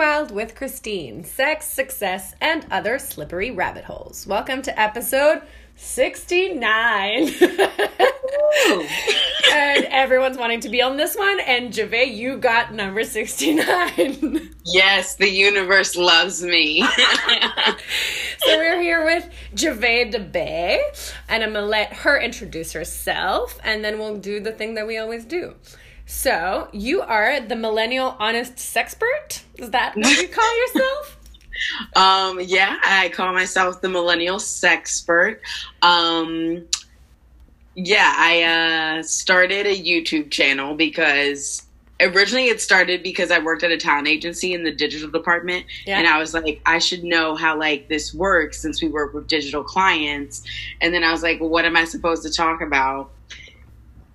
Wild with Christine Sex, Success, and Other Slippery Rabbit Holes. Welcome to episode 69. and everyone's wanting to be on this one, and Jave, you got number 69. yes, the universe loves me. so we're here with Jave DeBay, and I'm gonna let her introduce herself, and then we'll do the thing that we always do. So you are the millennial honest sexpert. Is that what you call yourself? um, yeah, I call myself the millennial sexpert. Um, yeah, I uh, started a YouTube channel because originally it started because I worked at a talent agency in the digital department, yeah. and I was like, I should know how like this works since we work with digital clients. And then I was like, well, what am I supposed to talk about?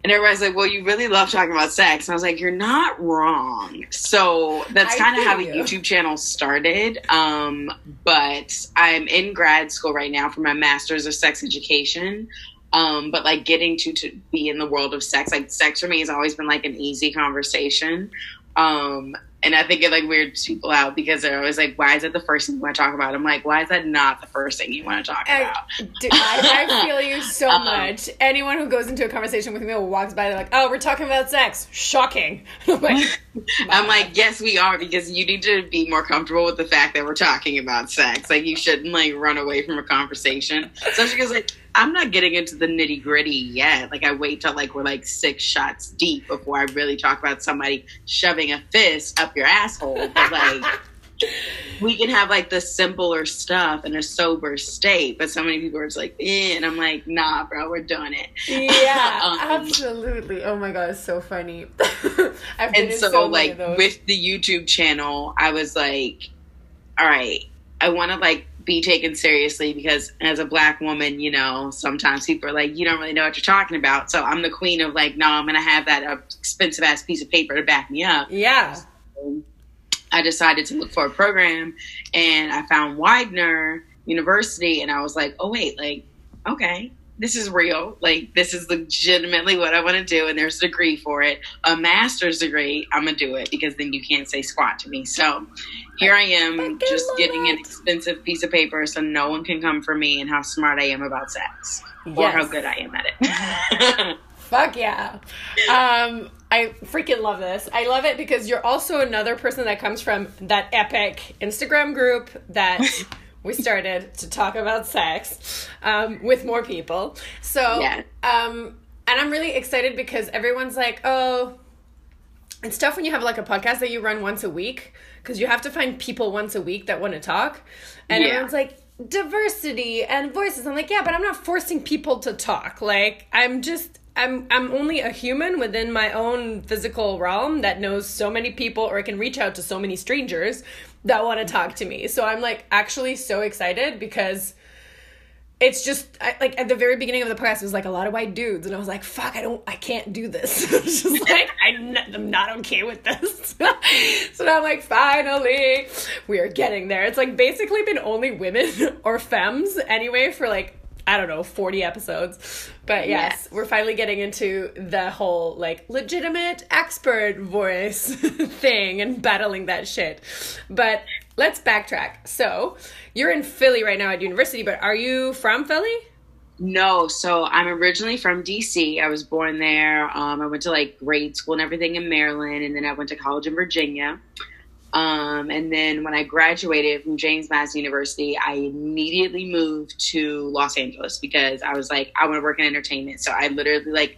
And everybody's like, well, you really love talking about sex. And I was like, you're not wrong. So that's kind of how the YouTube channel started. Um, but I'm in grad school right now for my master's of sex education. Um, but like getting to, to be in the world of sex, like sex for me has always been like an easy conversation. Um, and I think it like weirds people out because they're always like, "Why is that the first thing you want to talk about?" I'm like, "Why is that not the first thing you want to talk I, about?" I, I, feel you so um, much. Anyone who goes into a conversation with me or walks by, they're like, "Oh, we're talking about sex." Shocking. I'm like, I'm like, "Yes, we are," because you need to be more comfortable with the fact that we're talking about sex. Like, you shouldn't like run away from a conversation, especially because like I'm not getting into the nitty gritty yet. Like I wait till like we're like six shots deep before I really talk about somebody shoving a fist up your asshole. But like we can have like the simpler stuff in a sober state, but so many people are just like, eh, and I'm like, nah, bro, we're doing it. Yeah, um, absolutely. Oh my god, it's so funny. and so, so like with the YouTube channel, I was like, all right, I want to like be taken seriously because as a black woman, you know, sometimes people are like, you don't really know what you're talking about. So I'm the queen of like, no, I'm going to have that uh, expensive ass piece of paper to back me up. Yeah. So I decided to look for a program and I found Widener University and I was like, oh, wait, like, okay, this is real. Like, this is legitimately what I want to do, and there's a degree for it. A master's degree, I'm going to do it because then you can't say squat to me. So here I am just getting an expensive piece of paper so no one can come for me and how smart I am about sex yes. or how good I am at it. Fuck yeah. Um, I freaking love this. I love it because you're also another person that comes from that epic Instagram group that we started to talk about sex um, with more people. So, yeah. um, and I'm really excited because everyone's like, oh, it's tough when you have like a podcast that you run once a week because you have to find people once a week that want to talk. And yeah. everyone's like, diversity and voices. I'm like, yeah, but I'm not forcing people to talk. Like, I'm just. I'm I'm only a human within my own physical realm that knows so many people or can reach out to so many strangers that want to talk to me. So I'm like actually so excited because it's just I, like at the very beginning of the podcast, it was like a lot of white dudes, and I was like, "Fuck, I don't, I can't do this." it's just like I'm not, I'm not okay with this. so now I'm like, finally, we are getting there. It's like basically been only women or femmes anyway for like I don't know, 40 episodes. But yes, yes, we're finally getting into the whole like legitimate expert voice thing and battling that shit. But let's backtrack. So, you're in Philly right now at university, but are you from Philly? No, so I'm originally from DC. I was born there. Um, I went to like grade school and everything in Maryland, and then I went to college in Virginia. Um, and then when I graduated from James Madison University, I immediately moved to Los Angeles because I was like, I want to work in entertainment. So I literally like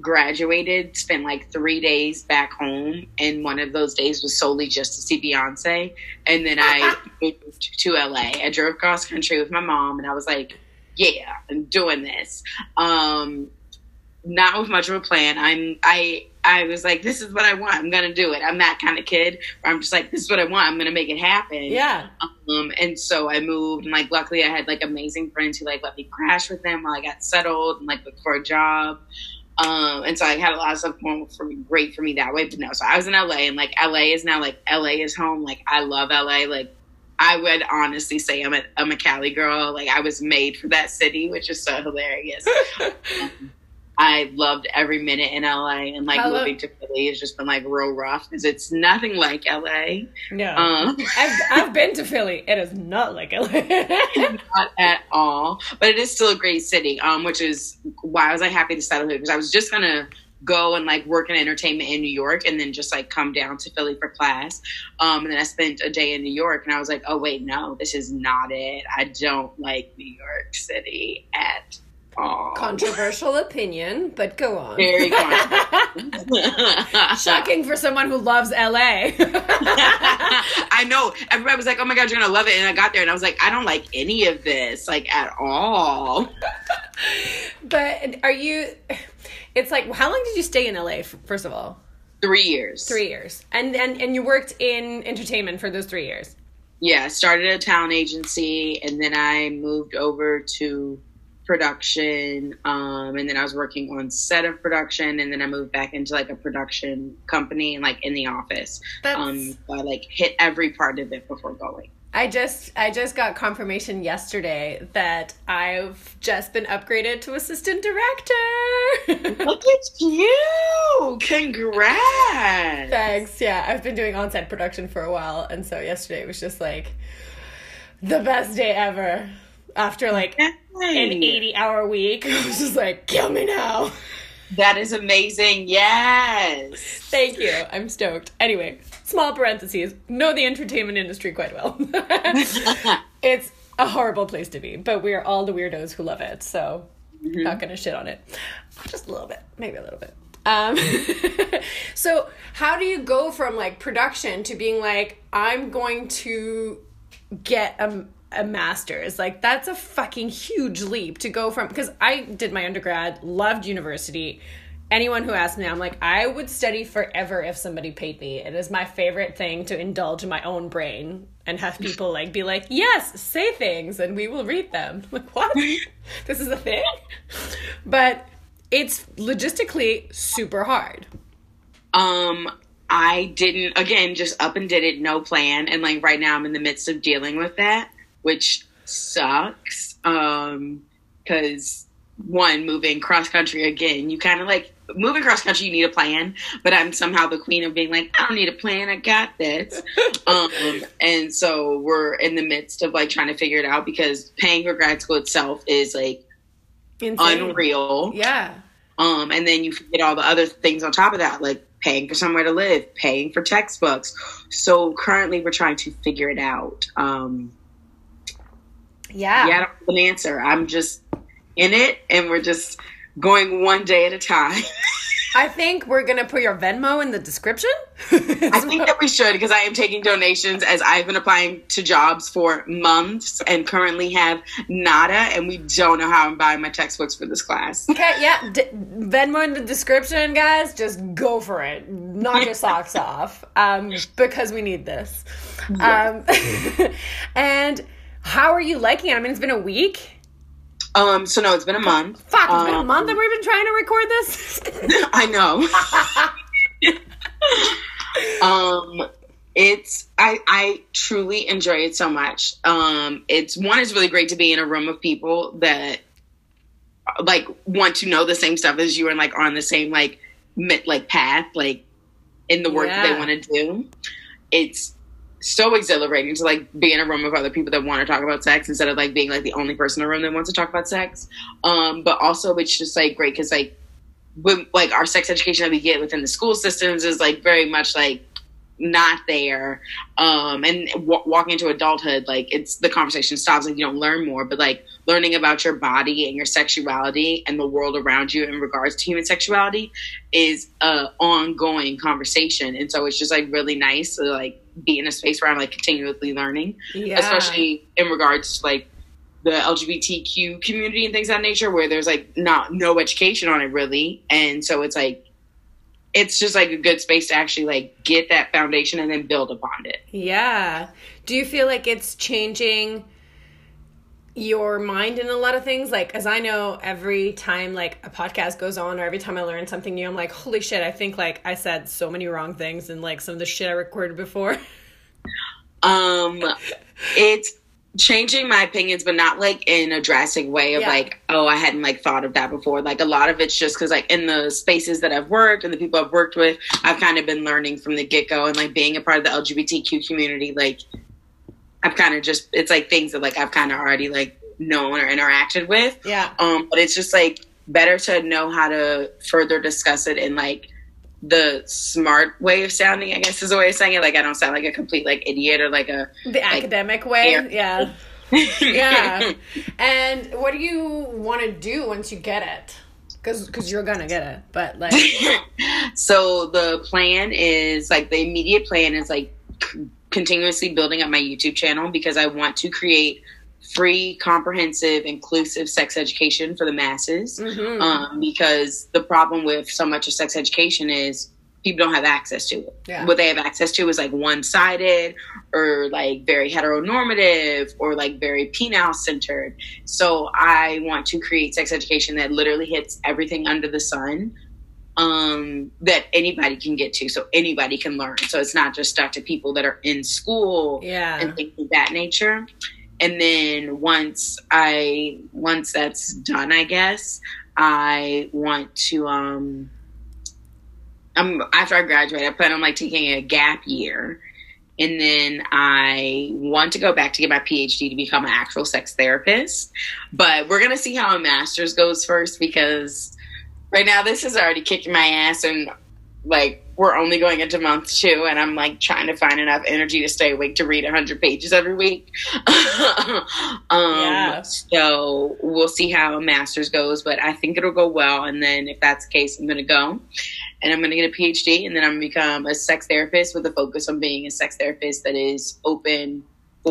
graduated, spent like three days back home, and one of those days was solely just to see Beyonce. And then I moved to LA. I drove cross country with my mom, and I was like, "Yeah, I'm doing this." Um, not with much of a plan. I'm I I was like, "This is what I want. I'm gonna do it." I'm that kind of kid where I'm just like, "This is what I want. I'm gonna make it happen." Yeah. Um, and so I moved, and like, luckily, I had like amazing friends who like let me crash with them while I got settled and like looked for a job. Um, and so I had a lot of stuff going for me, great for me that way. But no, so I was in LA and like LA is now like LA is home. Like I love LA. Like I would honestly say I'm a, I'm a Cali girl. Like I was made for that city, which is so hilarious. um, I loved every minute in LA, and like moving to Philly has just been like real rough because it's nothing like LA. No. Um, I've, I've been to Philly. It is not like LA. not at all, but it is still a great city. Um, which is why I was like happy to settle here because I was just gonna go and like work in entertainment in New York and then just like come down to Philly for class. Um, and then I spent a day in New York and I was like, oh wait, no, this is not it. I don't like New York City at all. Controversial opinion, but go on. Very controversial. Shocking for someone who loves LA. I know. Everybody was like, "Oh my god, you're gonna love it," and I got there and I was like, "I don't like any of this, like at all." but are you? It's like, how long did you stay in LA? First of all, Three years. three years, and and and you worked in entertainment for those three years. Yeah, I started a talent agency, and then I moved over to production, um, and then I was working on set of production, and then I moved back into like a production company and like in the office. That's. Um, so I like hit every part of it before going. I just I just got confirmation yesterday that I've just been upgraded to assistant director. Look at you! Congrats! Thanks. Yeah, I've been doing on-set production for a while, and so yesterday was just like the best day ever. After like an eighty-hour week, I was just like, kill me now. That is amazing. Yes. Thank you. I'm stoked. Anyway, small parentheses. Know the entertainment industry quite well. it's a horrible place to be, but we're all the weirdos who love it. So, not gonna shit on it. Just a little bit, maybe a little bit. Um, so, how do you go from like production to being like, I'm going to get a, a master's? Like, that's a fucking huge leap to go from. Because I did my undergrad, loved university. Anyone who asks me, I'm like, I would study forever if somebody paid me. It is my favorite thing to indulge my own brain and have people like be like, yes, say things and we will read them. Like, what? this is a thing? But it's logistically super hard. Um, I didn't again just up and did it, no plan, and like right now I'm in the midst of dealing with that, which sucks. Um, because one moving cross country again, you kind of like moving cross country. You need a plan, but I'm somehow the queen of being like, I don't need a plan. I got this. um, and so we're in the midst of like trying to figure it out because paying for grad school itself is like Insane. unreal. Yeah. Um, and then you get all the other things on top of that, like paying for somewhere to live, paying for textbooks. So currently, we're trying to figure it out. Um, Yeah. yeah, I don't have an answer. I'm just in it, and we're just going one day at a time. I think we're gonna put your Venmo in the description. I think that we should because I am taking donations as I've been applying to jobs for months and currently have nada, and we don't know how I'm buying my textbooks for this class. Okay, yeah, D- Venmo in the description, guys. Just go for it. Knock your socks off, um, because we need this. Um, and how are you liking it? I mean, it's been a week. Um, so no, it's been a month. Fuck, it's been a Um, month that we've been trying to record this. I know. um it's I I truly enjoy it so much. Um it's one is really great to be in a room of people that like want to know the same stuff as you and like on the same like like path like in the work that they want to do. It's so exhilarating to like be in a room of other people that want to talk about sex instead of like being like the only person in the room that wants to talk about sex. Um, but also it's just like great because like when, like our sex education that we get within the school systems is like very much like not there. Um and w- walking into adulthood like it's the conversation stops like you don't learn more. But like learning about your body and your sexuality and the world around you in regards to human sexuality is a ongoing conversation. And so it's just like really nice to like be in a space where i'm like continually learning yeah. especially in regards to like the LGBTQ community and things of that nature, where there's like not no education on it really, and so it's like it's just like a good space to actually like get that foundation and then build upon it. Yeah. Do you feel like it's changing your mind in a lot of things? Like, as I know, every time like a podcast goes on or every time I learn something new, I'm like, holy shit, I think like I said so many wrong things and like some of the shit I recorded before. Um, it's changing my opinions but not like in a drastic way of Yeah. like oh i hadn't like thought of that before like a lot of it's just because like in the spaces that i've worked and the people i've worked with i've kind of been learning from the get-go and like being a part of the lgbtq community like i've kind of just it's like things that like i've kind of already like known or interacted with Yeah. um but it's just like better to know how to further discuss it in like the smart way of sounding i guess is the way of saying it like i don't sound like a complete like idiot or like a The academic way. Yeah. Yeah. Yeah. and what do you want to do once you get it? Because Cause, you're going to get it. But, like, so the plan is like the immediate plan is like continuously building up my YouTube channel because I want to create free, comprehensive, inclusive sex education for the masses. mhm. Um, because the problem with so much of sex education is people don't have access to it. Yeah. What they have access to is like one sided or like very heteronormative or like very penile centered. So I want to create sex education that literally hits everything under the sun um, that anybody can get to. So anybody can learn. So it's not just stuck to people that are in school yeah. and things of that nature. And then once I once that's done, I guess I want to um um after I graduate, I plan on like taking a gap year. And then I want to go back to get my PhD to become an actual sex therapist. But we're gonna see how a master's goes first because right now this is already kicking my ass and like we're only going into month two and i'm like trying to find enough energy to stay awake to read 100 pages every week um Yeah. so we'll see how a master's goes but i think it'll go well and then if that's the case i'm gonna go and i'm gonna get a phd and then i'm gonna become a sex therapist with a focus on being a sex therapist that is open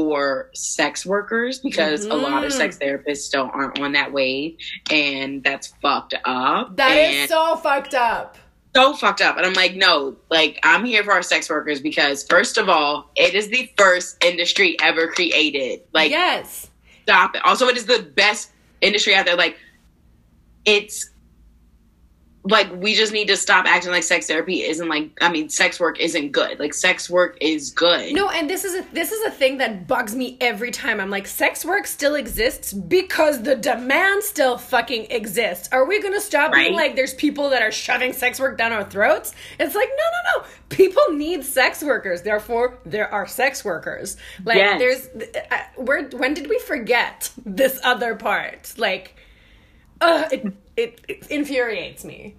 for sex workers because a lot of Mhm. sex therapists still aren't on that wave and that's fucked up That and is so fucked up. so fucked up. And I'm like, no, like I'm here for our sex workers because first of all, it is the first industry ever created. Like, yes. stop it. Also, it is the best industry out there. Like, it's like we just need to stop acting like sex therapy isn't like. I mean, sex work isn't good. Like, sex work is good. No, and this is a this is a thing that bugs me every time. I'm like, sex work still exists because the demand still fucking exists. Are we gonna stop being like there's people that are shoving sex work down our throats? It's like, no, no, no. People need sex workers. Therefore, there are sex workers. Like, Yes. there's uh, where when did we forget this other part? Like, uh, it, it it infuriates me.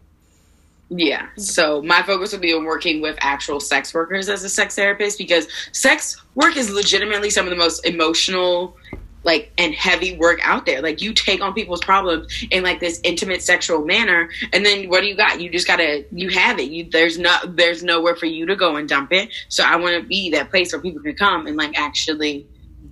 Yeah. So my focus would be on working with actual sex workers as a sex therapist because sex work is legitimately some of the most emotional like and heavy work out there. Like you take on people's problems in like this intimate sexual manner and then what do you got? You just got to you have it. You there's no there's nowhere for you to go and dump it. So I want to be that place where people can come and like actually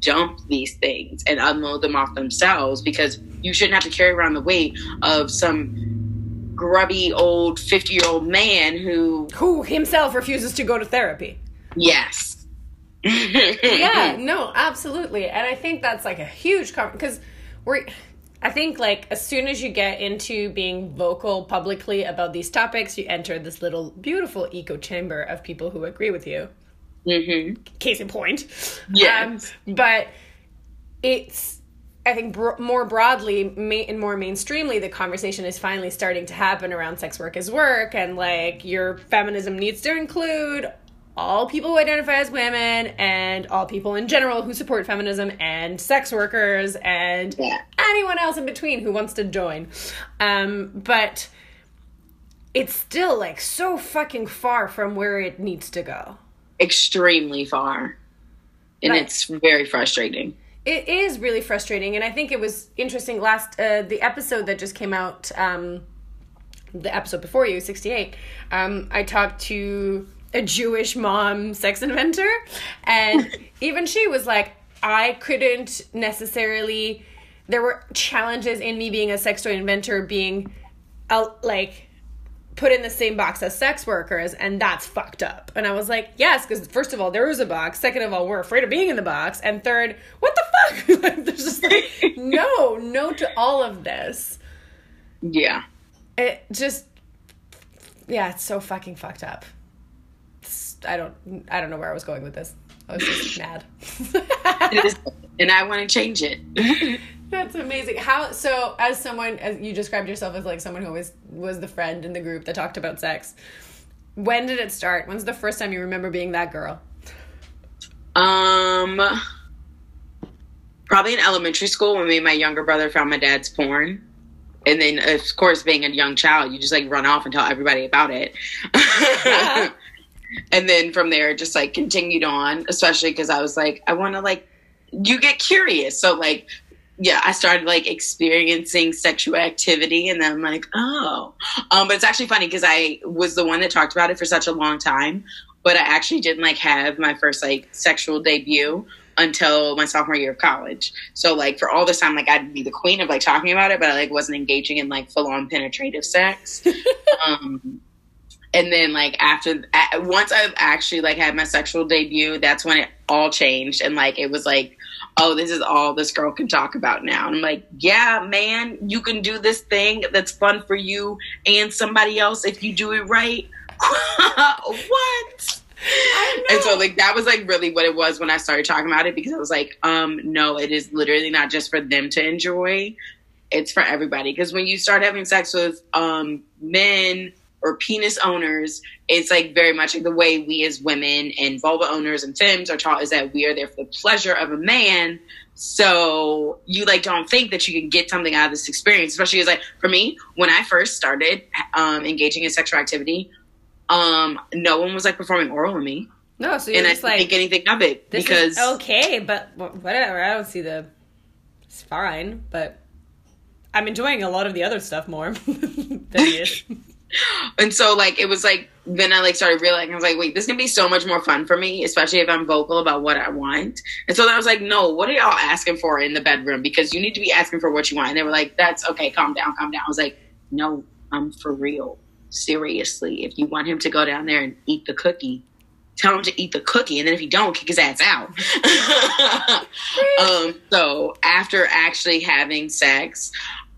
dump these things and unload them off themselves because you shouldn't have to carry around the weight of some grubby old 50 year old man who Who himself refuses to go to therapy. yes. Yeah no absolutely. And i think that's like a huge because we're i think like as soon as you get into being vocal publicly about these topics you enter this little beautiful echo chamber of people who agree with you hmm case in point Yes. um, but it's i think bro- more broadly ma- and more mainstreamly the conversation is finally starting to happen around sex work as work and like your feminism needs to include all people who identify as women and all people in general who support feminism and sex workers and Yeah. anyone else in between who wants to join um, but it's still like so fucking far from where it needs to go extremely far and Right. it's very frustrating It is really frustrating, and I think it was interesting. Last uh, the episode that just came out, um, the episode before you, sixty eight. Um, I talked to a Jewish mom sex inventor, and even she was like, I couldn't necessarily. There were challenges in me being a sex toy inventor, being, uh, like put in the same box as sex workers and that's fucked up. And i was like yes because first of all there is a box. Second of all we're afraid of being in the box. And third what the fuck? Like, there's just like no no to all of this. Yeah. It just yeah it's so fucking fucked up. It's- i don't i don't know where i was going with this. I was just mad. And I want to change it. That's amazing. How so? As someone, as you described yourself as like someone who was was the friend in the group that talked about sex. When did it start? When's the first time you remember being that girl? Um, probably in elementary school when me and my younger brother found my dad's porn. And then, of course, being a young child, you just like run off and tell everybody about it. And then from there, just like continued on, especially because I was like, I want to like, you get curious. So, like, yeah, I started like experiencing sexual activity, and then I'm like, oh. Um, but it's actually funny because I was the one that talked about it for such a long time, but I actually didn't like have my first like sexual debut until my sophomore year of college. So like for all this time, like I'd be the queen of like talking about it, but I like wasn't engaging in like full on penetrative sex. um, and then like after once I've actually like had my sexual debut, that's when it all changed, and like it was like. Oh, this is all this girl can talk about now. And I'm like, yeah, man, you can do this thing that's fun for you and somebody else if you do it right. what? And so like that was like really what it was when I started talking about it because I was like, um, no, it is literally not just for them to enjoy. It's for everybody. Because when you start having sex with um men or penis owners, it's like very much like the way we as women and vulva owners and femmes are taught is that we are there for the pleasure of a man. So you like don't think that you can get something out of this experience, especially as like for me, when I first started um, engaging in sexual activity, um, no one was like performing oral on me, No, so you're and I just didn't like think anything of it this because is okay, but whatever. I don't see the. It's fine, but I'm enjoying a lot of the other stuff more than is. and so like it was like then I like started realizing I was like, wait, this can be so much more fun for me, especially if I'm vocal about what I want. And so then I was like, no, what are y'all asking for in the bedroom? Because you need to be asking for what you want. And they were like, that's okay, calm down, calm down. I was like, no, I'm for real. Seriously, if you want him to go down there and eat the cookie, tell him to eat the cookie, and then if he don't, kick his ass out. um, so after actually having sex,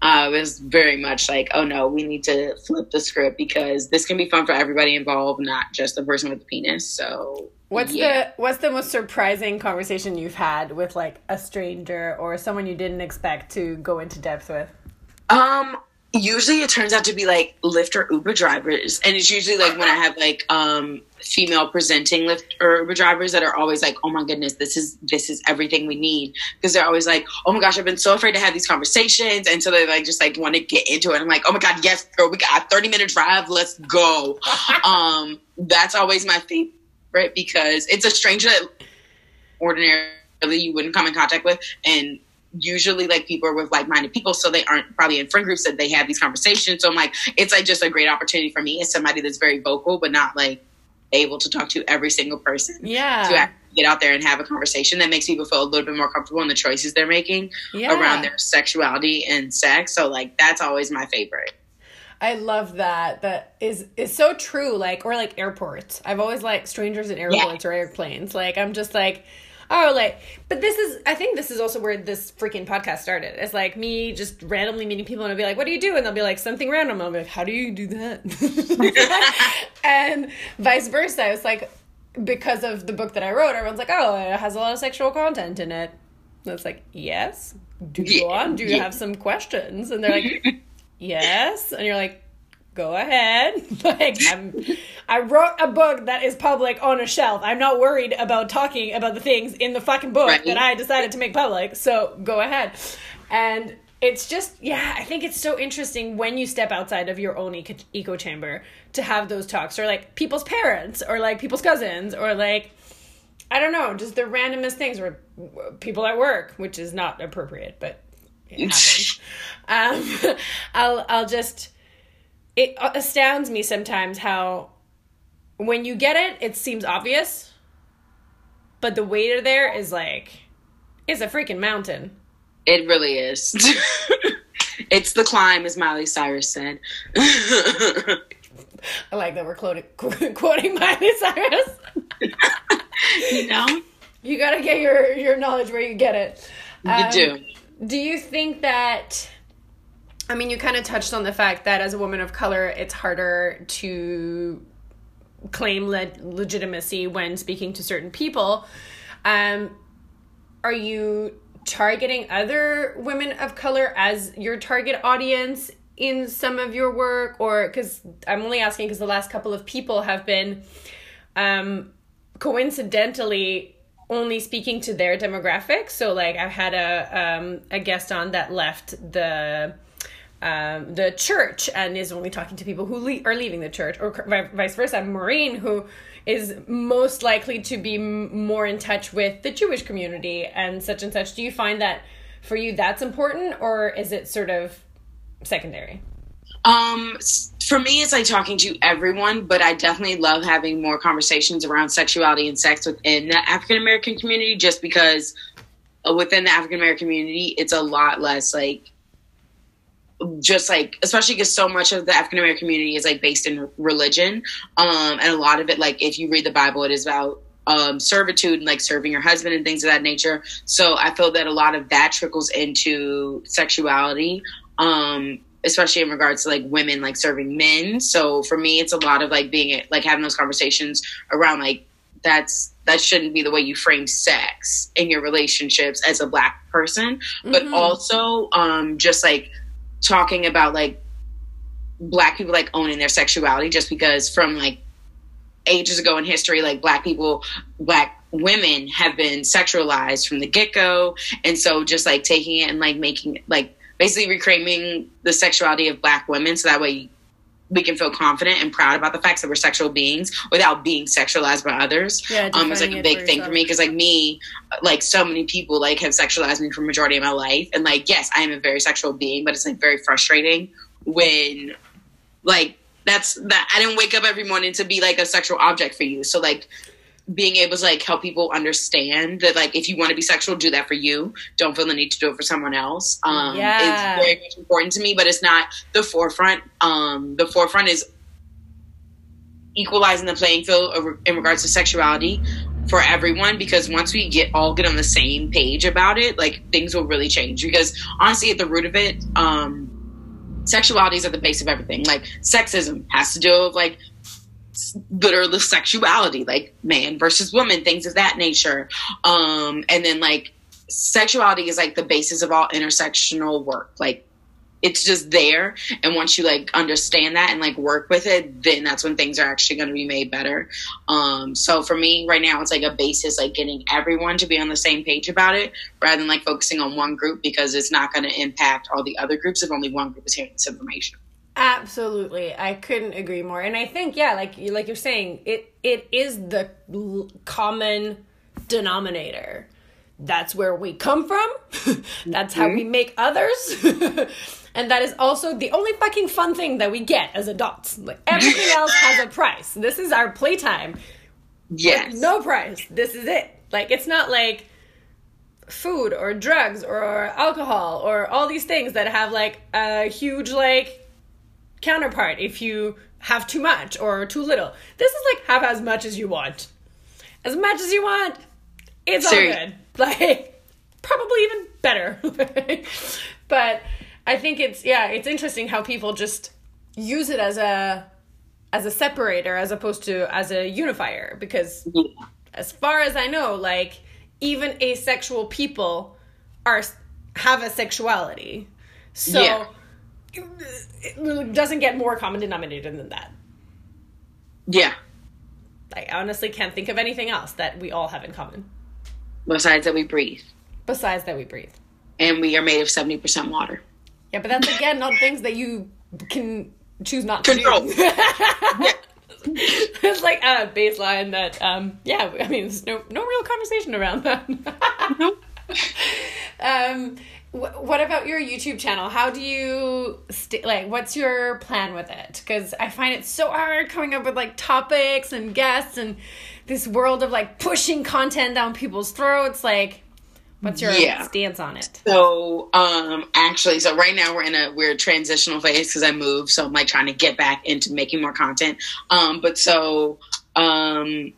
I was very much like, oh no, we need to flip the script because this can be fun for everybody involved, not just the person with the penis. So What's yeah. the what's the most surprising conversation you've had with like a stranger or someone you didn't expect to go into depth with? Um, usually it turns out to be like Lyft or Uber drivers, and it's usually like when I have like um female presenting Lyft or Uber drivers that are always like, "Oh my goodness, this is this is everything we need," because they're always like, "Oh my gosh, I've been so afraid to have these conversations," and so they like just like want to get into it. I'm like, "Oh my god, yes, girl, we got a 30 minute drive, let's go." um, that's always my favorite because it's a stranger that ordinarily you wouldn't come in contact with, and usually like people are with like-minded people so they aren't probably in friend groups that they have these conversations so i'm like it's like just a great opportunity for me as somebody that's very vocal but not like able to talk to every single person Yeah. to get out there and have a conversation that makes people feel a little bit more comfortable in the choices they're making Yeah. around their sexuality and sex so like that's always my favorite I love that. That is is so true. Like or like airports. I've always liked strangers in airports or airplanes. Like I'm just like, oh, like. But this is. I think this is also where this freaking podcast started. It's like me just randomly meeting people and I'll be like, what do you do? And they'll be like something random. I'll be like, how do you do that? and vice versa. It's like because of the book that I wrote, everyone's like, oh, it has a lot of sexual content in it. And it's like, yes. Do you Yeah, on? Do you yeah. have some questions? And they're like, yes and you're like go ahead. Like i'm i wrote a book that is public on a shelf. I'm not worried about talking about the things in the fucking book Right. that i decided to make public. So go ahead. And it's just yeah i think it's so interesting when you step outside of your own eco, eco chamber to have those talks or like people's parents or like people's cousins or like i don't know just the randomest things or people at work which is not appropriate but it happens. Um, I'll I'll just it astounds me sometimes how when you get it, it seems obvious, but the waiter there is like it's a freaking mountain. it really is it's the climb as miley cyrus said I like that we're quoting, quoting Miley Cyrus. you know You gotta get your your knowledge where you get it. you Um, do Do you think that? I mean, you kind of touched on the fact that as a woman of color, it's harder to claim le- legitimacy when speaking to certain people. Um, are you targeting other women of color as your target audience in some of your work or because i'm only asking because the last couple of people have been um coincidentally only speaking to their demographic so like i've had a um a guest on that left the um, the church and is only talking to people who le- are leaving the church, or vice versa. Maureen, who is most likely to be m- more in touch with the Jewish community and such and such. Do you find that for you that's important, or is it sort of secondary? Um, for me, it's like talking to everyone, but I definitely love having more conversations around sexuality and sex within the African American community, just because within the African American community, it's a lot less like just like especially because so much of the african american community is like based in religion um and a lot of it like if you read the bible it is about um servitude and like serving your husband and things of that nature so i feel that a lot of that trickles into sexuality um especially in regards to like women like serving men so for me it's a lot of like being like having those conversations around like that's that shouldn't be the way you frame sex in your relationships as a black person but mm-hmm. also um just like talking about like black people like owning their sexuality just because from like ages ago in history like black people black women have been sexualized from the get-go. And so just like taking it and like making like basically reclaiming the sexuality of black women so that way we can feel confident and proud about the facts that we're sexual beings without being sexualized by others. Yeah, um, it's like a big thing for me because like me, like so many people like have sexualized me for majority of my life, and like yes, I am a very sexual being, but it's like very frustrating when like that's that I didn't wake up every morning to be like a sexual object for you. So like being able to like help people understand that like if you want to be sexual do that for you. Don't feel the need to do it for someone else. Um yeah. it's very much important to me but it's not the forefront. Um the forefront is equalizing the playing field in regards to sexuality for everyone because once we get all get on the same page about it like things will really change. Because honestly at the root of it um sexuality is at the base of everything. Like sexism has to do with like literally sexuality, like man versus woman, things of that nature. Um, and then like sexuality is like the basis of all intersectional work. Like it's just there. And once you like understand that and like work with it, then that's when things are actually going to be made better. Um, so for me right now, it's like a basis, like getting everyone to be on the same page about it rather than like focusing on one group because it's not going to impact all the other groups if only one group is hearing this information. Absolutely, I couldn't agree more. And I think, yeah, like like you're saying, it it is the common denominator. That's where we come from. That's how we mm-hmm. make others. and that is also the only fucking fun thing that we get as adults. Like everything else has a price. This is our playtime. Yes. Like, no price. This is it. Like it's not like food or drugs or alcohol or all these things that have like a huge like counterpart if you have too much or too little. This is like have as much as you want. As much as you want. It's Sorry. all good. Like probably even better. but I think it's yeah, it's interesting how people just use it as a as a separator as opposed to as a unifier because yeah. as far as I know, like even asexual people are have a sexuality. So yeah it doesn't get more common denominator than that. Yeah. I honestly can't think of anything else that we all have in common. Besides that we breathe. Besides that we breathe. And we are made of 70% water. Yeah, but that's again not things that you can choose not to Control. do. it's like a baseline that um yeah, I mean there's no no real conversation around that. um what about your YouTube channel? How do you stay, like? What's your plan with it? Because I find it so hard coming up with like topics and guests and this world of like pushing content down people's throats. Like, what's your yeah. stance on it? So, um, actually, so right now we're in a weird transitional phase because I moved, so I'm like trying to get back into making more content. Um, but so, um,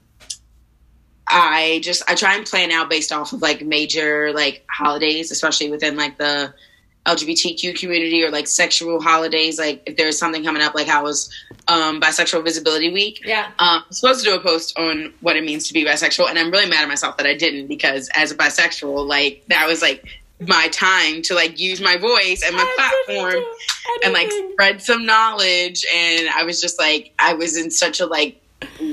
I just I try and plan out based off of like major like holidays, especially within like the LGBTQ community or like sexual holidays. Like if there's something coming up, like how was um, Bisexual Visibility Week. Yeah. Um, I'm supposed to do a post on what it means to be bisexual, and I'm really mad at myself that I didn't because as a bisexual, like that was like my time to like use my voice and my I platform and like spread some knowledge. And I was just like, I was in such a like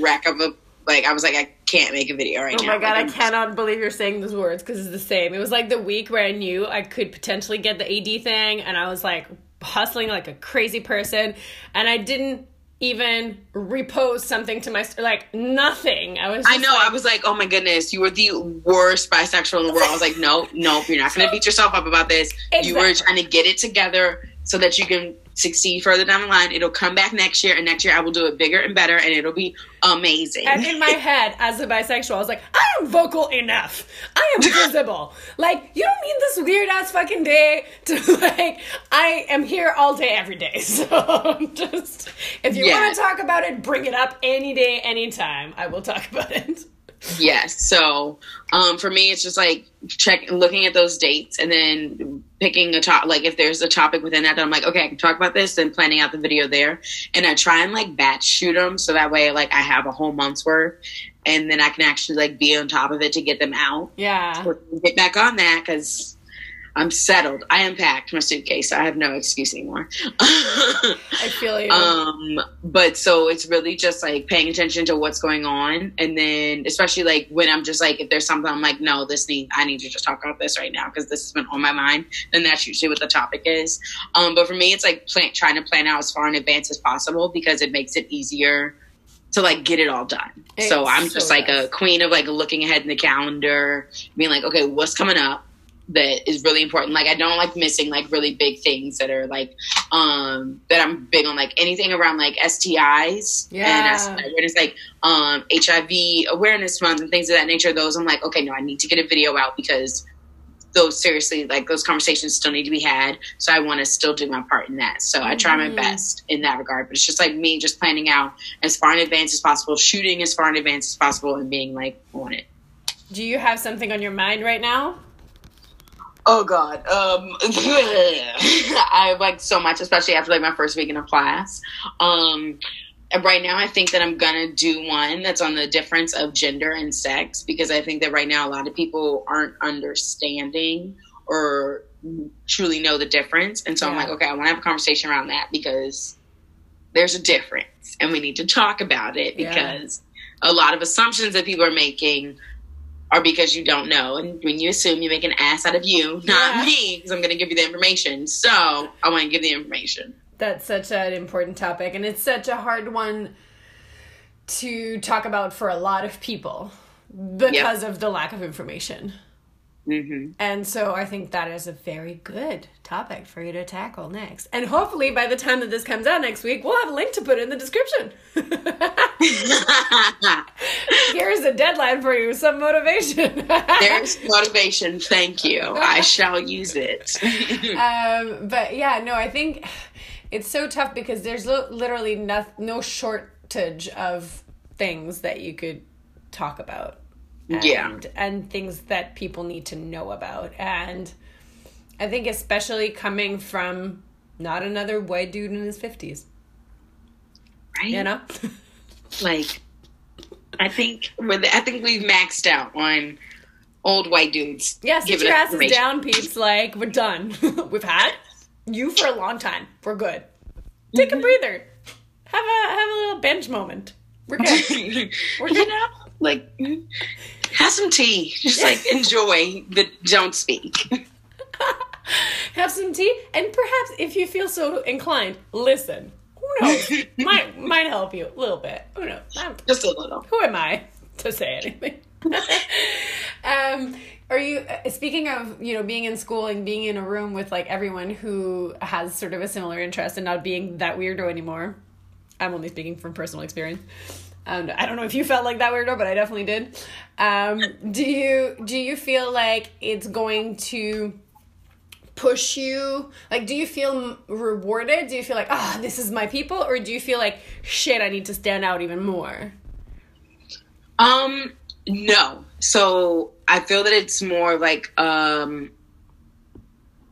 wreck of a like I was like, I can't make a video right now. Oh now. my god, Like, I cannot believe you're saying those words because it's the same. It was like the week where I knew I could potentially get the AD thing, and I was like hustling like a crazy person, and I didn't even repost something to my like nothing. I was. I know. like- I was like, oh my goodness, you were the worst bisexual in the world. I was like, no, nope, you're not going to beat yourself up about this. You were trying to get it together so that you can succeed further down the line. It'll come back next year, and next year I will do it bigger and better, and it'll be amazing. And in my head, as a bisexual, I was like, I am vocal enough. I am visible. like, you don't need this weird ass fucking day to like. I am here all day, every day. So just if you Yeah. want to talk about it, bring it up any day, anytime. I will talk about it. Yes. So um, for me, it's just like check looking at those dates and then picking a top. Like if there's a topic within that, that I'm like, okay, I can talk about this. and planning out the video there, and I try and like batch shoot them so that way like I have a whole month's worth, and then I can actually like be on top of it to get them out. Yeah. Get back on that because. I'm settled. I unpacked my suitcase. I have no excuse anymore. I feel you. Um, but so it's really just like paying attention to what's going on, and then especially like when I'm just like if there's something I'm like, no, this need I need to just talk about this right now because this has been on my mind. Then that's usually what the topic is. Um, but for me, it's like plan, trying to plan out as far in advance as possible because it makes it easier to like get it all done. So I'm so just like a queen of like looking ahead in the calendar, being like, okay, what's coming up that is really important. Like I don't like missing like really big things that are like um that I'm big on like anything around like STIs Yeah. and awareness like um HIV awareness month and things of that nature. Those I'm like, okay, no, I need to get a video out because those seriously like those conversations still need to be had. So I want to still do my part in that. So I try my Mhm. best in that regard. But it's just like me just planning out as far in advance as possible, shooting as far in advance as possible and being like on it. Do you have something on your mind right now? Oh God, um, I like so much, especially after like my first week in a class. Um, and right now, I think that I'm gonna do one that's on the difference of gender and sex because I think that right now a lot of people aren't understanding or truly know the difference, and so I'm like, okay, I want to have a conversation around that because there's a difference, and we need to talk about it Yeah. because a lot of assumptions that people are making are because you don't know. And when you assume, you make an ass out of you, not Yeah. me, because I'm going to give you the information. So I want to give the information. That's such an important topic, and it's such a hard one to talk about for a lot of people because of the lack of information. Hmm And so I think that is a very good topic for you to tackle next. And hopefully by the time that this comes out next week, we'll have a link to put in the description. Here's a deadline for you, some motivation. There's motivation. Thank you. I shall use it. um, but yeah, no, I think it's so tough because there's li- literally no, no shortage of things that you could talk about. And, Yeah. And things that people need to know about. And I think, especially coming from not another white dude in his 50s, right? you know? Like, I think we're the, I think we've maxed out on old white dudes. yeah, sit your asses down, peeps. Like, we're done. We've had you for a long time. We're good. Take Mm-hmm. a breather. Have a have a little binge moment. We're good. We're you good. know, like have some tea. Just like enjoy the don't speak. have some tea, and perhaps if you feel so inclined, listen. Who knows? might might help you a little bit. Who knows? I'm- Just a little. who am I to say anything? um, are you uh, speaking of you know being in school and being in a room with like everyone who has sort of a similar interest and not being that weirdo anymore? I'm only speaking from personal experience. I don't know if you felt like that weirdo, but I definitely did. Um, do you do you feel like it's going to push you? Like, do you feel rewarded? Do you feel like, ah, this is my people, or do you feel like, shit, I need to stand out even more? Um, no. So I feel that it's more like um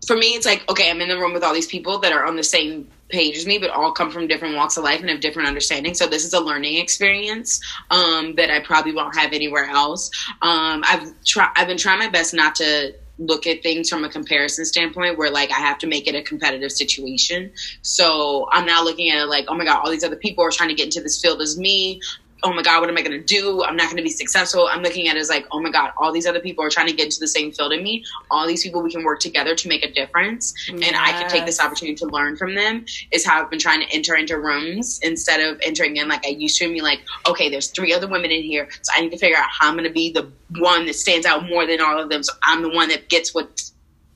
for me, it's like, okay, I'm in the room with all these people that are on the same page as me, but all come from different walks of life and have different understandings. So this is a learning experience um, that I probably won't have anywhere else. Um, I've tried. I've been trying my best not to look at things from a comparison standpoint where like I have to make it a competitive situation. So I'm now looking at it like, oh my God, all these other people are trying to get into this field as me oh my God, what am I going to do? I'm not going to be successful. I'm looking at it as like, oh my God, all these other people are trying to get into the same field in me. All these people, we can work together to make a difference. Yes. And I can take this opportunity to learn from them is how I've been trying to enter into rooms instead of entering in like I used to and be like, okay, there's three other women in here. So I need to figure out how I'm going to be the one that stands out more than all of them. So I'm the one that gets what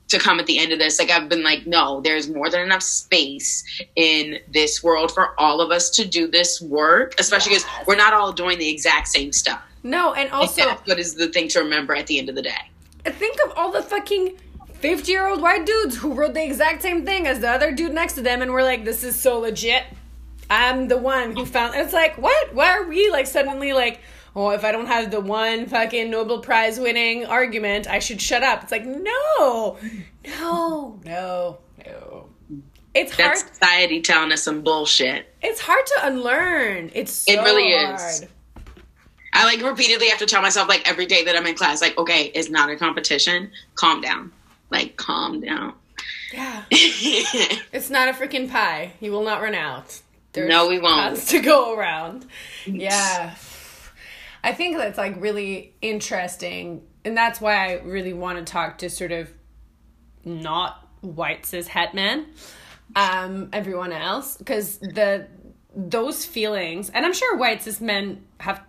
to come at the end of this. Like I've been like, no, there's more than enough space in this world for all of us to do this work, especially because yes. we're not all doing the exact same stuff. No, and also what is the thing to remember at the end of the day. Think of all the fucking 50 year old white dudes who wrote the exact same thing as the other dude next to them and we're like, this is so legit. I'm the one who found it's like, what? Why are we like suddenly like oh, if I don't have the one fucking Nobel Prize winning argument, I should shut up. It's like, no, no, no, no. It's hard. That's society telling us some bullshit. It's hard to unlearn. It's so it really hard. is. I like repeatedly have to tell myself like every day that I'm in class, like, okay, it's not a competition. Calm down. Like, calm down. Yeah. it's not a freaking pie. You will not run out. There's no, we won't. to go around. Yeah. I think that's like really interesting, and that's why I really want to talk to sort of not white cis het men, um, everyone else, because the those feelings, and I'm sure white cis men have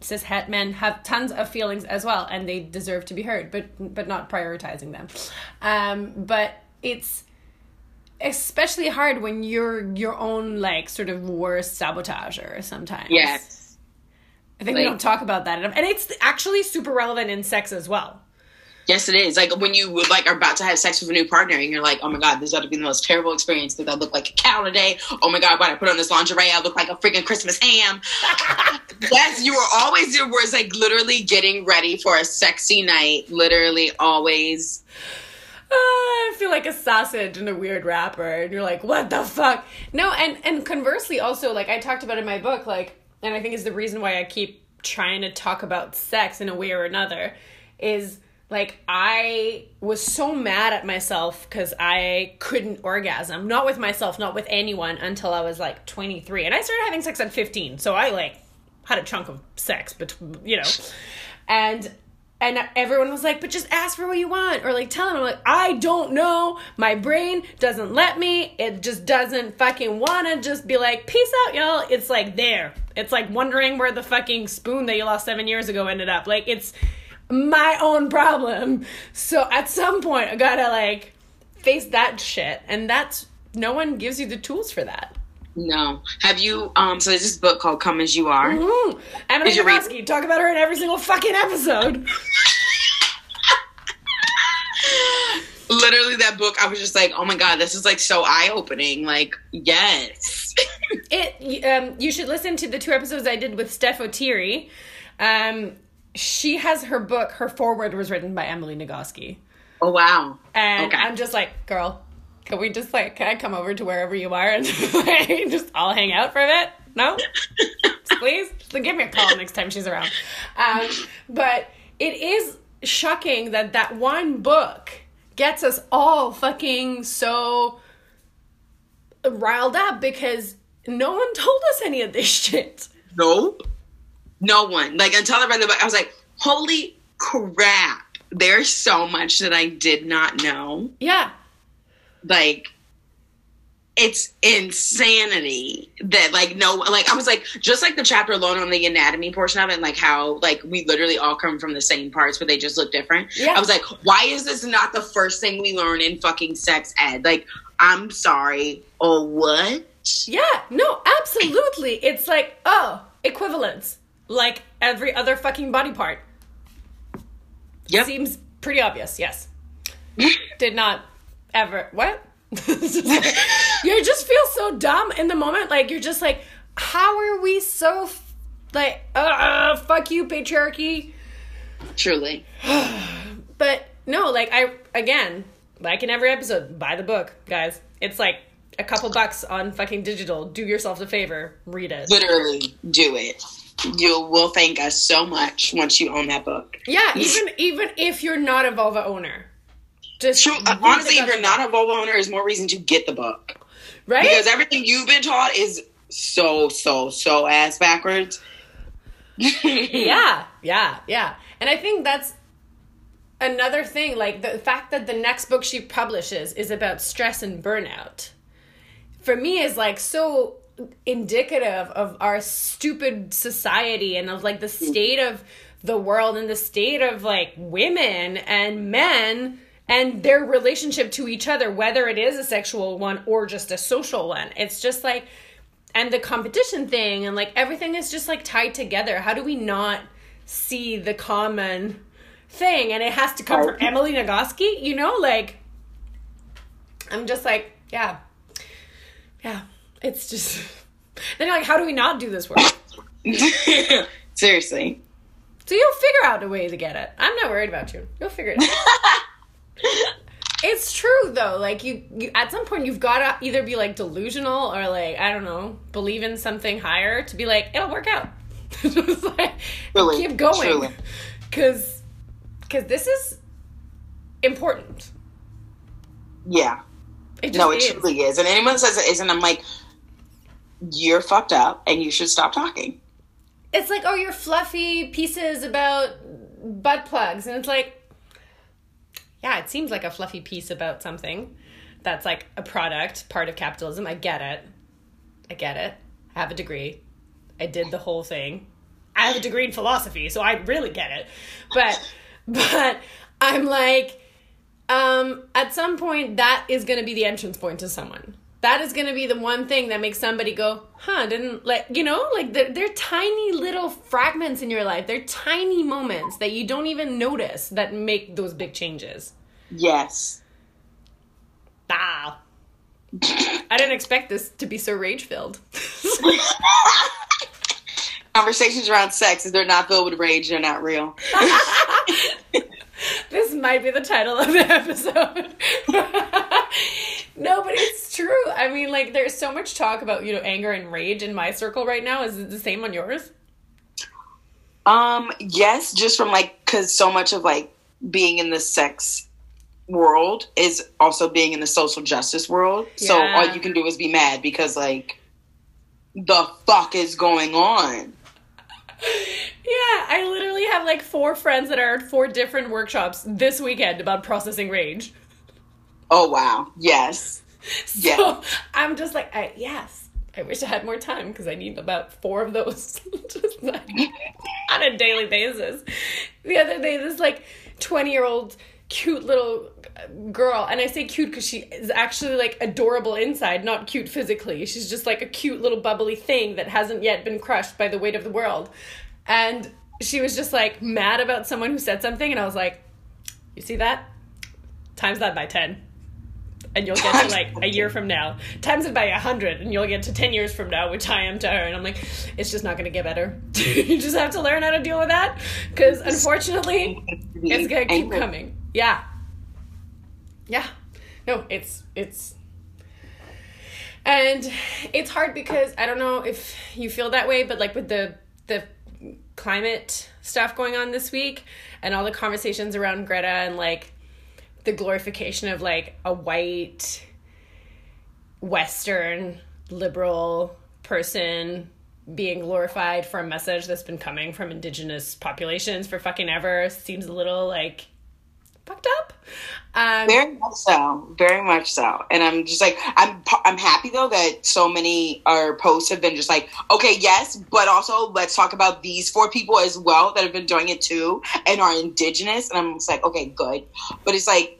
cis het men have tons of feelings as well, and they deserve to be heard, but but not prioritizing them. Um, but it's especially hard when you're your own like sort of worst sabotager sometimes. Yes I think like, we don't talk about that enough. And it's actually super relevant in sex as well. Yes, it is. Like when you would like are about to have sex with a new partner, and you're like, "Oh my god, this ought to be the most terrible experience because I look like a cow today." Oh my god, why I put on this lingerie? I look like a freaking Christmas ham. yes, you are always your words, like literally getting ready for a sexy night. Literally always. Uh, I feel like a sausage in a weird wrapper, and you're like, "What the fuck?" No, and and conversely, also like I talked about in my book, like and I think is the reason why I keep trying to talk about sex in a way or another, is like I was so mad at myself because I couldn't orgasm, not with myself, not with anyone until I was like 23. And I started having sex at 15. So I like had a chunk of sex, but you know. And and everyone was like, but just ask for what you want. Or like tell them, I'm like, I don't know. My brain doesn't let me. It just doesn't fucking wanna just be like, peace out, y'all. It's like there. It's like wondering where the fucking spoon that you lost seven years ago ended up. Like it's my own problem. So at some point I gotta like face that shit. And that's no one gives you the tools for that. No. Have you? Um. So there's this book called "Come as You Are." Mm-hmm. Emily Nagoski. Talk about her in every single fucking episode. Literally, that book. I was just like, "Oh my god, this is like so eye opening." Like, yes. it. Um. You should listen to the two episodes I did with Steph Auteri. Um. She has her book. Her forward was written by Emily Nagoski. Oh wow! And okay. I'm just like, girl, can we just like, can I come over to wherever you are and just all hang out for a bit? No? Please? Then give me a call next time she's around. Um, but it is shocking that that one book gets us all fucking so riled up because no one told us any of this shit. No. No one. Like until I read the book, I was like, holy crap. There's so much that I did not know. Yeah like it's insanity that like no like i was like just like the chapter alone on the anatomy portion of it and like how like we literally all come from the same parts but they just look different. Yeah. i was like why is this not the first thing we learn in fucking sex ed? Like i'm sorry. Or what? Yeah. No absolutely. It's like oh equivalence. Like every other fucking body part. Yeah. seems pretty obvious. Yes. Did not ever. What? you just feel so dumb in the moment. Like you're just like, how are we so like, uh, fuck you, patriarchy. Truly. but no, like I again, like in every episode, buy the book, guys. It's like a couple bucks on fucking digital. Do yourself a favor, read it. Literally, do it. You will thank us so much once you own that book. Yeah, even even if you're not a vulva owner, just True, honestly, if you're not a vulva owner, is more reason to get the book right. because everything you've been taught is so so so ass backwards. yeah, yeah, yeah. And I think that's another thing. Like the fact that the next book she publishes is about stress and burnout, for me, is like so indicative of our stupid society and of like the state of the world and the state of like women and men and their relationship to each other, whether it is a sexual one or just a social one. It's just like, and the competition thing and like everything is just like tied together. How do we not see the common thing? And it has to come from oh. Emily Nagoski, you know? Like, I'm just like, yeah. Yeah. It's just. Then you're like, how do we not do this work? Seriously. So you'll figure out a way to get it. I'm not worried about you. You'll figure it out. it's true though. Like you, you at some point you've got to either be like delusional or like I don't know, believe in something higher to be like it'll work out. Just like, Truly, keep going because because this is important. Yeah. It just No, it is. truly is. And anyone says it isn't, I'm like, you're fucked up and you should stop talking. it's like oh you're fluffy pieces about butt plugs and it's like yeah it seems like a fluffy piece about something that's like a product part of capitalism. I get it. I get it. I have a degree. I did the whole thing. I have a degree in philosophy so i really get it. But but i'm like um at some point that is going to be the entrance point to someone that is going to be the one thing that makes somebody go huh didn't like you know like they're, they're tiny little fragments in your life they're tiny moments that you don't even notice that make those big changes Yes. ah i didn't expect this to be so rage filled Conversations around sex, if they're not filled with rage, they're not real. this might be the title of the episode. No, but it's true. I mean, like, there's so much talk about, you know, anger and rage in my circle right now. Is it the same on yours? Um, yes, just from like, because so much of like being in the sex world is also being in the social justice world. So all you can do is be mad because like, the fuck is going on? Yeah, I literally have like four friends that are at four different workshops this weekend about processing rage. Oh wow, yes. So Yeah. I'm just like, I, yes, I wish I had more time because I need about four of those just like, on a daily basis. The other day, this like 20 year old cute little girl, and I say cute because she is actually like adorable inside, not cute physically. She's just like a cute little bubbly thing that hasn't yet been crushed by the weight of the world. And she was just like mad about someone who said something, and I was like, you see that? Times that by 10 and you'll get to like a year from now. Times it by a hundred, and you'll get to ten years from now, which I am to her. And I'm like, it's just not going to get better. you just have to learn how to deal with that, because unfortunately, it's going to keep coming. Yeah, yeah. No, it's it's. And it's hard because I don't know if you feel that way, but like with the the climate stuff going on this week and all the conversations around Greta and like the glorification of like a white western liberal person being glorified for a message that's been coming from indigenous populations for fucking ever seems a little like fucked up um Very much so, very much so, and I'm just like I'm. I'm happy though that so many our posts have been just like, okay, yes, but also let's talk about these four people as well that have been doing it too and are indigenous, and I'm just like, okay, good, but it's like,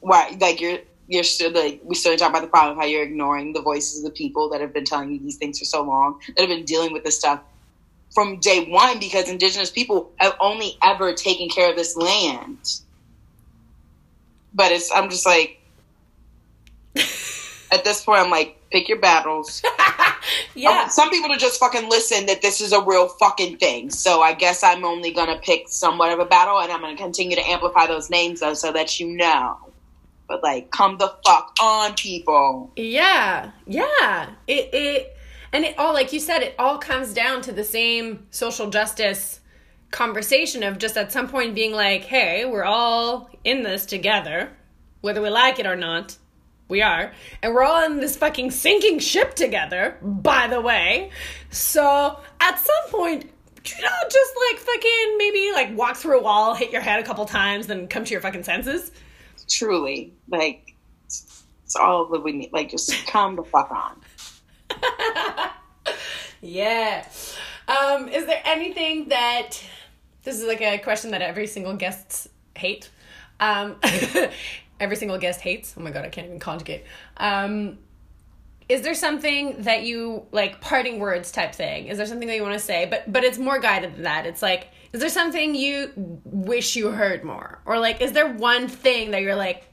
why? Like you're you're still like we still talk about the problem of how you're ignoring the voices of the people that have been telling you these things for so long that have been dealing with this stuff from day one because indigenous people have only ever taken care of this land but it's I'm just like at this point I'm like pick your battles. yeah oh, Some people to just fucking listen that this is a real fucking thing. So I guess I'm only gonna pick somewhat of a battle and I'm gonna continue to amplify those names though so that you know. but like come the fuck on people. Yeah, yeah. It it and it all like you said, it all comes down to the same social justice conversation of just at some point being like, hey, we're all in this together, whether we like it or not. We are. And we're all in this fucking sinking ship together, by the way. So at some point, you know, just like fucking maybe like walk through a wall, hit your head a couple times, then come to your fucking senses. Truly. Like, it's, it's all that we need. Like, just come the fuck on. yeah. Um, is there anything that this is like a question that every single guest hate? Um, every single guest hates. Oh my god, I can't even conjugate. Um, is there something that you like parting words type thing? Is there something that you want to say? But but it's more guided than that. It's like is there something you wish you heard more? Or like is there one thing that you're like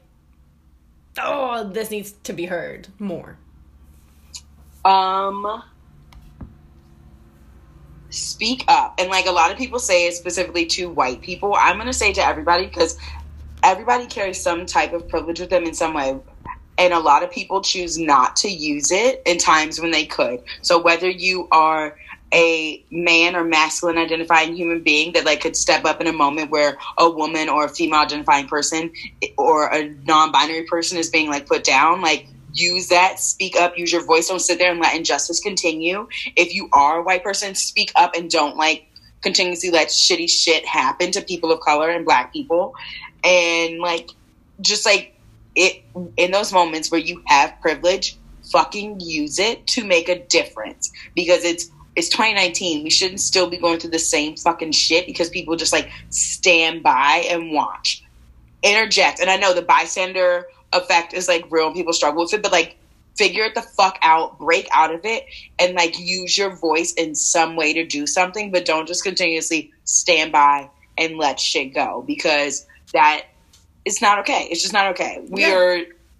oh, this needs to be heard more? Um speak up. And like a lot of people say it specifically to white people. I'm going to say to everybody because everybody carries some type of privilege with them in some way and a lot of people choose not to use it in times when they could so whether you are a man or masculine identifying human being that like could step up in a moment where a woman or a female identifying person or a non-binary person is being like put down like use that speak up use your voice don't sit there and let injustice continue. If you are a white person speak up and don't like continuously let shitty shit happen to people of color and black people. And like just like it in those moments where you have privilege fucking use it to make a difference. Because it's it's 2019 we shouldn't still be going through the same fucking shit because people just like stand by and watch. Interject. And i know the bystander effect is like real and people struggle with it but like figure it the fuck out break out of it and like use your voice in some way to do something but don't just continuously stand by and let shit go because that it's not okay. It's just not okay. We yeah. are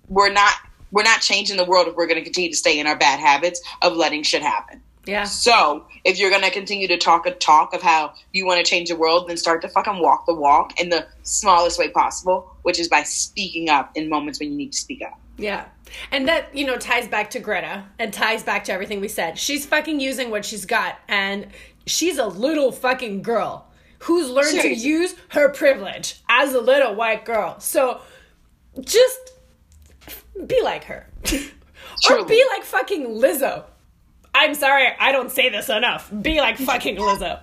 we're not we're not changing the world if we're going to continue to stay in our bad habits of letting shit happen. Yeah. So if you're going to continue to talk a talk of how you want to change the world, then start to fucking walk the walk in the smallest way possible, which is by speaking up in moments when you need to speak up. Yeah. And that, you know, ties back to Greta and ties back to everything we said. She's fucking using what she's got and she's a little fucking girl who's learned Seriously. to use her privilege as a little white girl. So just be like her. or be like fucking Lizzo. I'm sorry, I don't say this enough. Be like fucking Lizzo.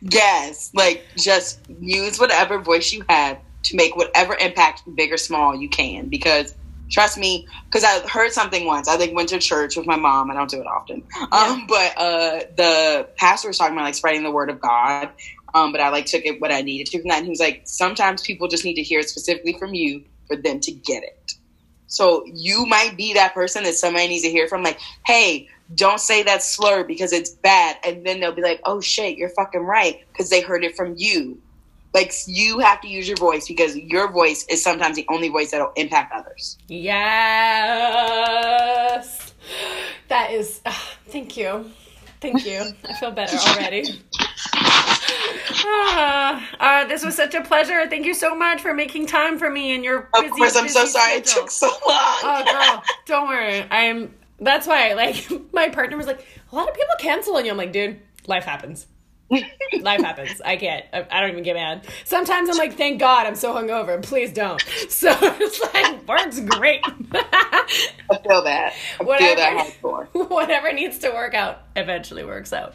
Yes, like just use whatever voice you have to make whatever impact, big or small, you can. Because trust me, because I heard something once. I think went to church with my mom. I don't do it often, yeah. um, but uh, the pastor was talking about like spreading the word of God, um, but I like took it what I needed to from that. And he was like, sometimes people just need to hear it specifically from you for them to get it. So you might be that person that somebody needs to hear from, like, hey, don't say that slur because it's bad. And then they'll be like, oh shit, you're fucking right because they heard it from you. Like you have to use your voice because your voice is sometimes the only voice that'll impact others. Yes. That is, uh, thank you. Thank you. I feel better already. Ah, uh, this was such a pleasure. Thank you so much for making time for me and your busy, Of course, I'm so sorry schedule. it took so long. Oh, girl, don't worry. I'm. That's why, like, my partner was like, a lot of people cancel on you. I'm like, dude, life happens. life happens. I can't. I, I, don't even get mad. Sometimes I'm like, thank God I'm so hungover. Please don't. So it's like, works great. I feel that. I whatever, feel that. Whatever needs to work out eventually works out.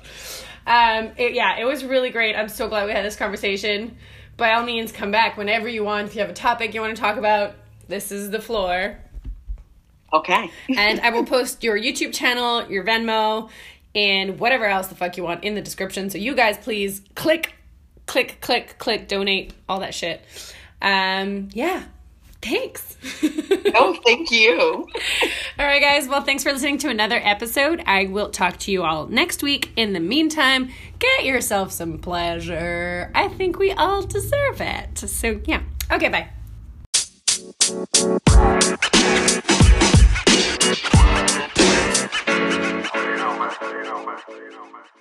Um, it, yeah, it was really great. I'm so glad we had this conversation. By all means, come back whenever you want. If you have a topic you want to talk about, this is the floor. Okay. and I will post your YouTube channel, your Venmo, and whatever else the fuck you want in the description. So you guys please click, click, click, click, donate, all that shit. Um, yeah. Thanks. oh, thank you. all right, guys. Well, thanks for listening to another episode. I will talk to you all next week. In the meantime, get yourself some pleasure. I think we all deserve it. So, yeah. Okay, bye. just so you know, man.